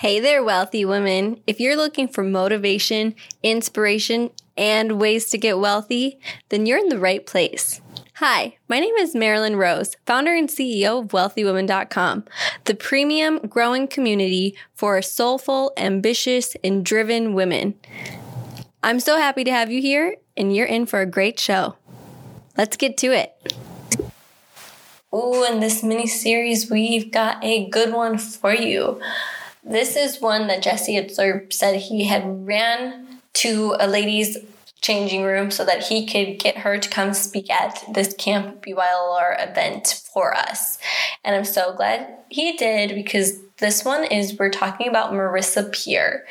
Hey there, wealthy women. If you're looking for motivation, inspiration, and ways to get wealthy, then you're in the right place. Hi, my name is Marilyn Rose, founder and CEO of WealthyWomen.com, the premium growing community for soulful, ambitious, and driven women. I'm so happy to have you here, and you're in for a great show. Let's get to it. Ooh, in this mini series, we've got a good one for you. This is one that Jesse had said he had ran to a lady's changing room so that he could get her to come speak at this Camp BYLR event for us. And I'm so glad he did because this one is we're talking about Marisa Peer.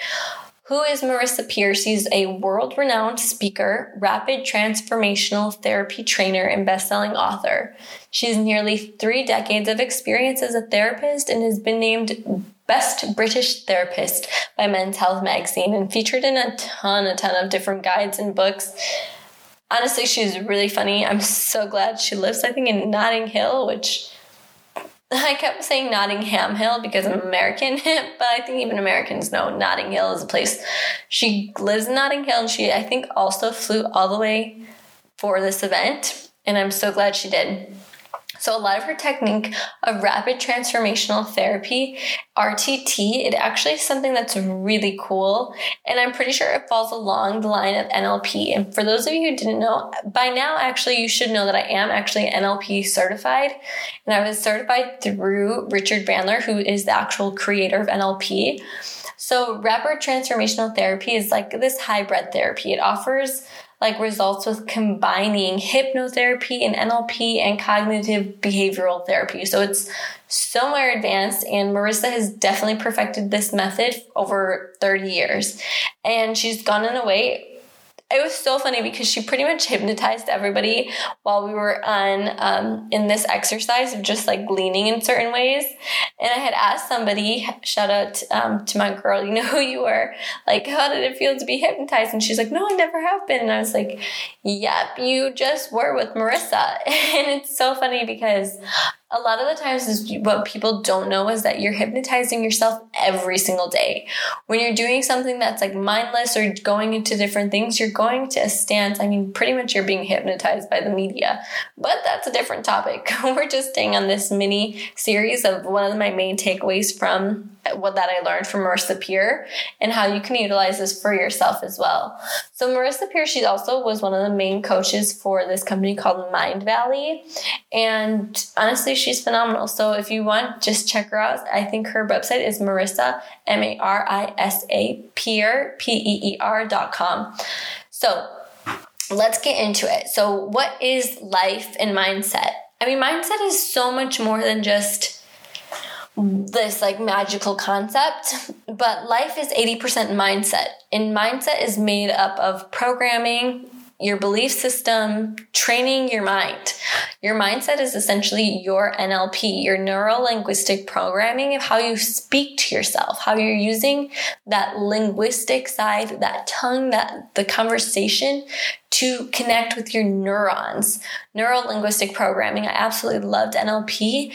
Who is Marisa Peer? She's a world renowned speaker, rapid transformational therapy trainer, and best selling author. She's nearly three decades of experience as a therapist and has been named Best British Therapist by Men's Health magazine and featured in a ton, a ton of different guides and books. Honestly, she's really funny. I'm so glad she lives, I think, in Notting Hill, which I kept saying Nottingham Hill because I'm American, but I think even Americans know Notting Hill is a place. She lives in Notting Hill and she, I think, also flew all the way for this event. And I'm so glad she did. So, a lot of her technique of rapid transformational therapy, RTT, it actually is something that's really cool. And I'm pretty sure it falls along the line of NLP. And for those of you who didn't know, by now, actually, you should know that I am actually NLP certified. And I was certified through Richard Bandler, who is the actual creator of NLP. So, rapid transformational therapy is like this hybrid therapy. It offers like results with combining hypnotherapy and NLP and cognitive behavioral therapy. So it's so more advanced and Marisa has definitely perfected this method over 30 years. And she's gone in a way it was so funny because she pretty much hypnotized everybody while we were on um, in this exercise of just like leaning in certain ways. And I had asked somebody, shout out um, to my girl, you know who you were, like, how did it feel to be hypnotized? And she's like, no, I never have been. And I was like, yep, you just were with Marisa. And it's so funny because a lot of the times is what people don't know is that you're hypnotizing yourself every single day. When you're doing something that's like mindless or going into different things, you're going to a stance. I mean, pretty much you're being hypnotized by the media. But that's a different topic. We're just staying on this mini series of one of my main takeaways from what that I learned from Marisa Peer and how you can utilize this for yourself as well. So Marisa Peer, she also was one of the main coaches for this company called Mindvalley. And honestly, she's phenomenal. So if you want, just check her out. I think her website is Marisa, M A R I S A Peer, P E E R dot com. So let's get into it. So, what is life and mindset? I mean, mindset is so much more than just this like magical concept, but life is 80% mindset. And mindset is made up of programming, your belief system, training your mind. Your mindset is essentially your NLP, your neuro linguistic programming of how you speak to yourself, how you're using that linguistic side, that tongue, that the conversation to connect with your neurons. Neuro linguistic programming. I absolutely loved NLP.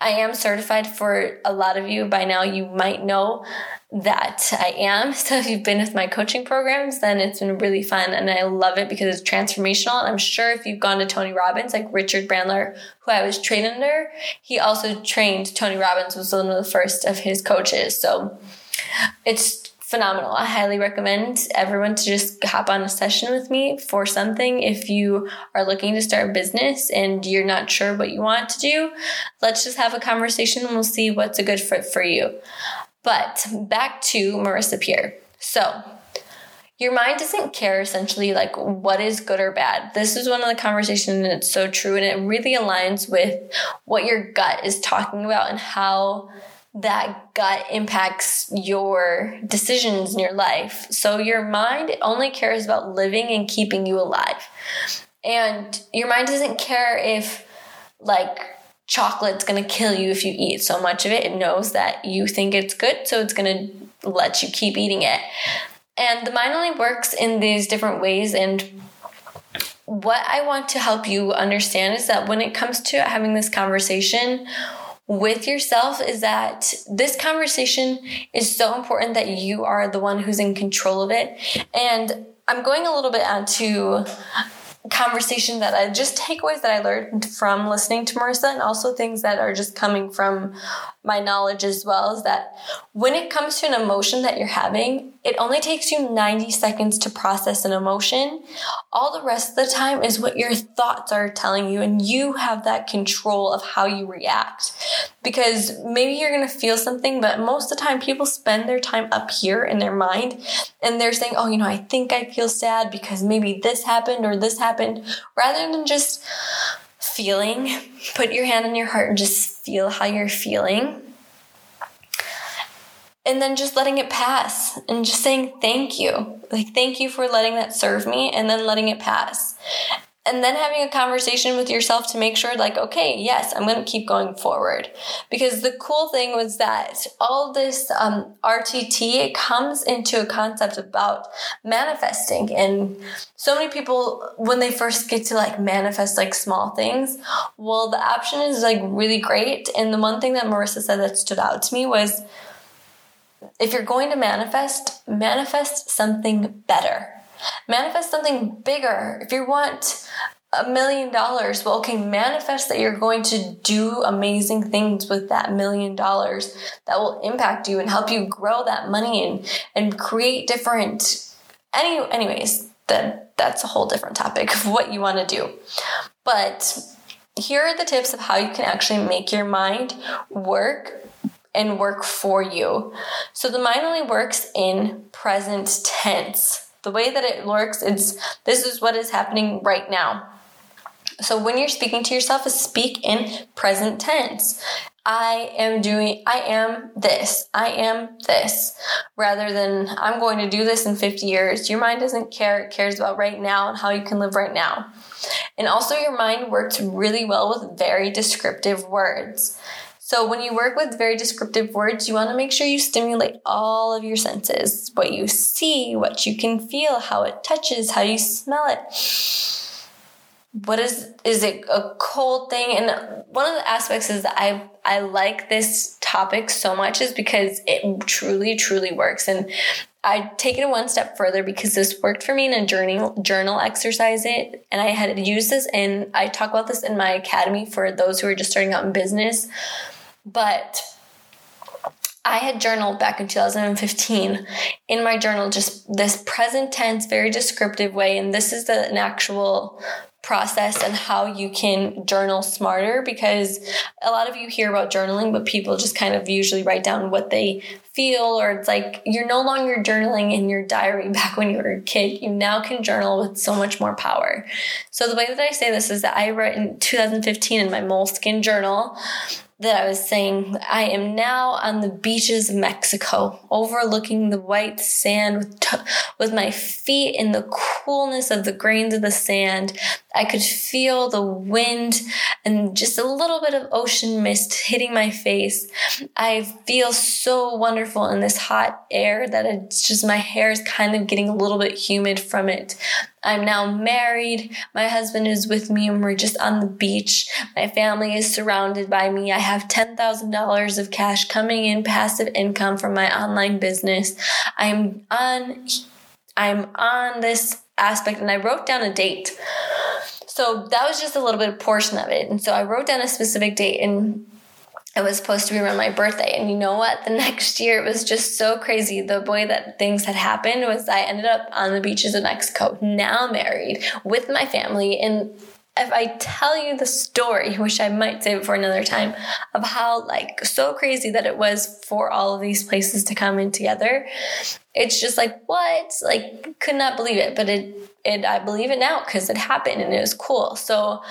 I am certified for a lot of you by now. You might know that I am. So if you've been with my coaching programs, then it's been really fun and I love it because it's transformational. And I'm sure if you've gone to Tony Robbins, like Richard Bandler, who I was trained under, he also trained Tony Robbins was one of the first of his coaches. So it's phenomenal. I highly recommend everyone to just hop on a session with me for something. If you are looking to start a business and you're not sure what you want to do, let's just have a conversation and we'll see what's a good fit for you. But back to Marisa Peer. So, your mind doesn't care essentially like what is good or bad. This is one of the conversations and it's so true and it really aligns with what your gut is talking about and how that gut impacts your decisions in your life. So your mind only cares about living and keeping you alive. And your mind doesn't care if like chocolate's to kill you if you eat so much of it. It knows that you think it's good, so it's to let you keep eating it. And the mind only works in these different ways. And what I want to help you understand is that when it comes to having this conversation, with yourself is that this conversation is so important that you are the one who's in control of it. And I'm going a little bit onto conversation that I just takeaways that I learned from listening to Marisa and also things that are just coming from my knowledge as well is that when it comes to an emotion that you're having, it only takes you 90 seconds to process an emotion. All the rest of the time is what your thoughts are telling you, and you have that control of how you react. Because maybe you're gonna feel something, but most of the time, people spend their time up here in their mind and they're saying, Oh, you know, I think I feel sad because maybe this happened or this happened, rather than just feeling. Put your hand on your heart and just feel how you're feeling. And then just letting it pass and just saying thank you. Like, thank you for letting that serve me and then letting it pass. And then having a conversation with yourself to make sure like okay yes i'm going to keep going forward. Because the cool thing was that all this um, rtt comes into a concept about manifesting. And so many people when they first get to like manifest like small things well the option is like really great. And the one thing that marisa said that stood out to me was if you're going to manifest manifest something better Manifest something bigger. If you want a million dollars, well, okay, manifest that you're going to do amazing things with that million dollars that will impact you and help you grow that money and, and create different, any, anyways, that, that's a whole different topic of what you want to do. But here are the tips of how you can actually make your mind work and work for you. So the mind only works in present tense the way that it works is this is what is happening right now. So when you're speaking to yourself, speak in present tense. I am doing, I am this, I am this, rather than I'm going to do this in 50 years. Your mind doesn't care, it cares about right now and how you can live right now. And also, your mind works really well with very descriptive words. So when you work with very descriptive words, you want to make sure you stimulate all of your senses what you see, what you can feel, how it touches, how you smell it. What is is it a cold thing? And one of the aspects is that I I like this topic so much is because it truly truly works and I take it one step further because this worked for me in a journal journal exercise it and I had used this and I talk about this in my academy for those who are just starting out in business but I had journaled back in 2015 in my journal, just this present tense, very descriptive way. And this is the, an actual process and how you can journal smarter because a lot of you hear about journaling, but people just kind of usually write down what they feel, or it's like you're no longer journaling in your diary back when you were a kid. You now can journal with so much more power. So, the way that I say this is that I wrote in 2015 in my Moleskine journal that I was saying, I am now on the beaches of Mexico, overlooking the white sand with, t- with my feet in the coolness of the grains of the sand. I could feel the wind and just a little bit of ocean mist hitting my face. I feel so wonderful in this hot air that it's just my hair is kind of getting a little bit humid from it. I'm now married. My husband is with me and we're just on the beach. My family is surrounded by me. I have $10,000 of cash coming in passive income from my online business. I'm on I'm on this aspect and I wrote down a date. So that was just a little bit of portion of it. And so I wrote down a specific date and it was supposed to be around my birthday. And you know what? The next year it was just so crazy. The way that things had happened was I ended up on the beaches of Mexico, now married with my family. And if I tell you the story, which I might save for another time, of how like so crazy that it was for all of these places to come in together, it's just like what? Like could not believe it, but it and I believe it now because it happened and it was cool. So,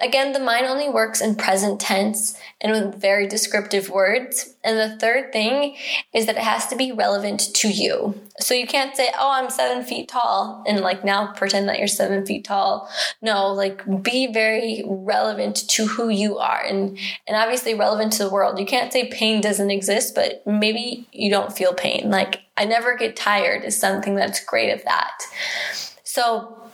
again, the mind only works in present tense and with very descriptive words. And the third thing is that it has to be relevant to you. So, you can't say, Oh, I'm seven feet tall, and like now pretend that you're seven feet tall. No, like be very relevant to who you are and, and obviously relevant to the world. You can't say pain doesn't exist, but maybe you don't feel pain. Like, I never get tired is something that's great of that. So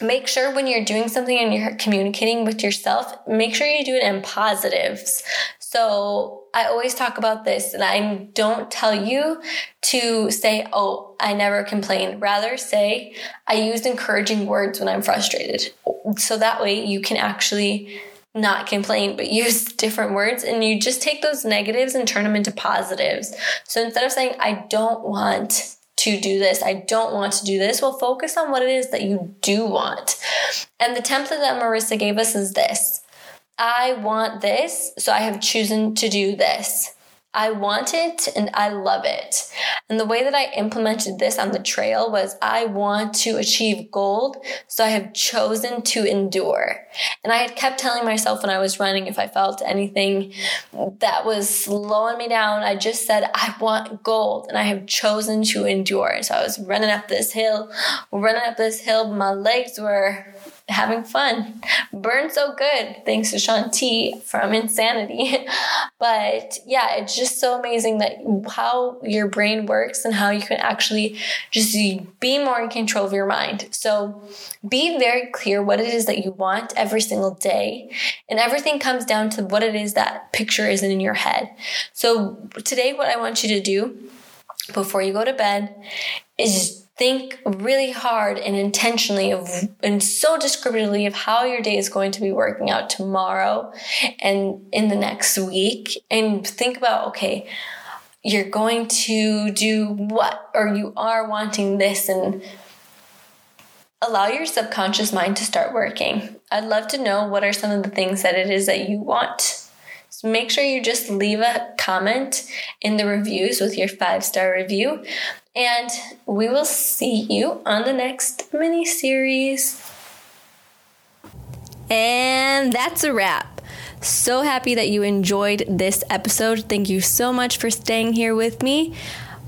make sure when you're doing something and you're communicating with yourself, make sure you do it in positives. So I always talk about this and I don't tell you to say, Oh, I never complain. Rather say, I use encouraging words when I'm frustrated. So that way you can actually not complain, but use different words and you just take those negatives and turn them into positives. So instead of saying, I don't want to do this, I don't want to do this, well, focus on what it is that you do want. And the template that Marisa gave us is this I want this, so I have chosen to do this. I want it and I love it. And the way that I implemented this on the trail was I want to achieve gold, so I have chosen to endure. And I had kept telling myself when I was running, if I felt anything that was slowing me down, I just said, I want gold and I have chosen to endure. So I was running up this hill, running up this hill, my legs were having fun. Burn so good, thanks to Shaun T from Insanity. but yeah, it's just so amazing that how your brain works and how you can actually just be more in control of your mind. So be very clear what it is that you want every single day. And everything comes down to what it is that picture is in your head. So today, what I want you to do before you go to bed is think really hard and intentionally of and so descriptively of how your day is going to be working out tomorrow and in the next week. And think about okay you're going to do what or you are wanting this and allow your subconscious mind to start working. I'd love to know what are some of the things that it is that you want. So make sure you just leave a comment in the reviews with your five star review and we will see you on the next mini series. And that's a wrap. So happy that you enjoyed this episode. Thank you so much for staying here with me.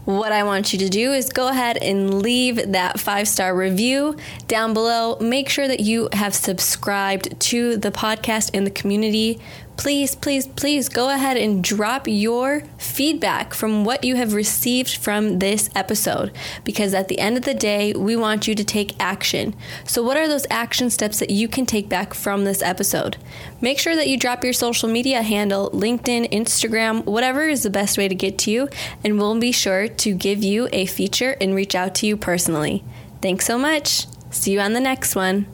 What I want you to do is go ahead and leave that five star review down below. Make sure that you have subscribed to the podcast in the community please, please, please go ahead and drop your feedback from what you have received from this episode. Because at the end of the day, we want you to take action. So, what are those action steps that you can take back from this episode? Make sure that you drop your social media handle LinkedIn, Instagram, whatever is the best way to get to you, and we'll be sure to give you a feature and reach out to you personally. Thanks so much. See you on the next one.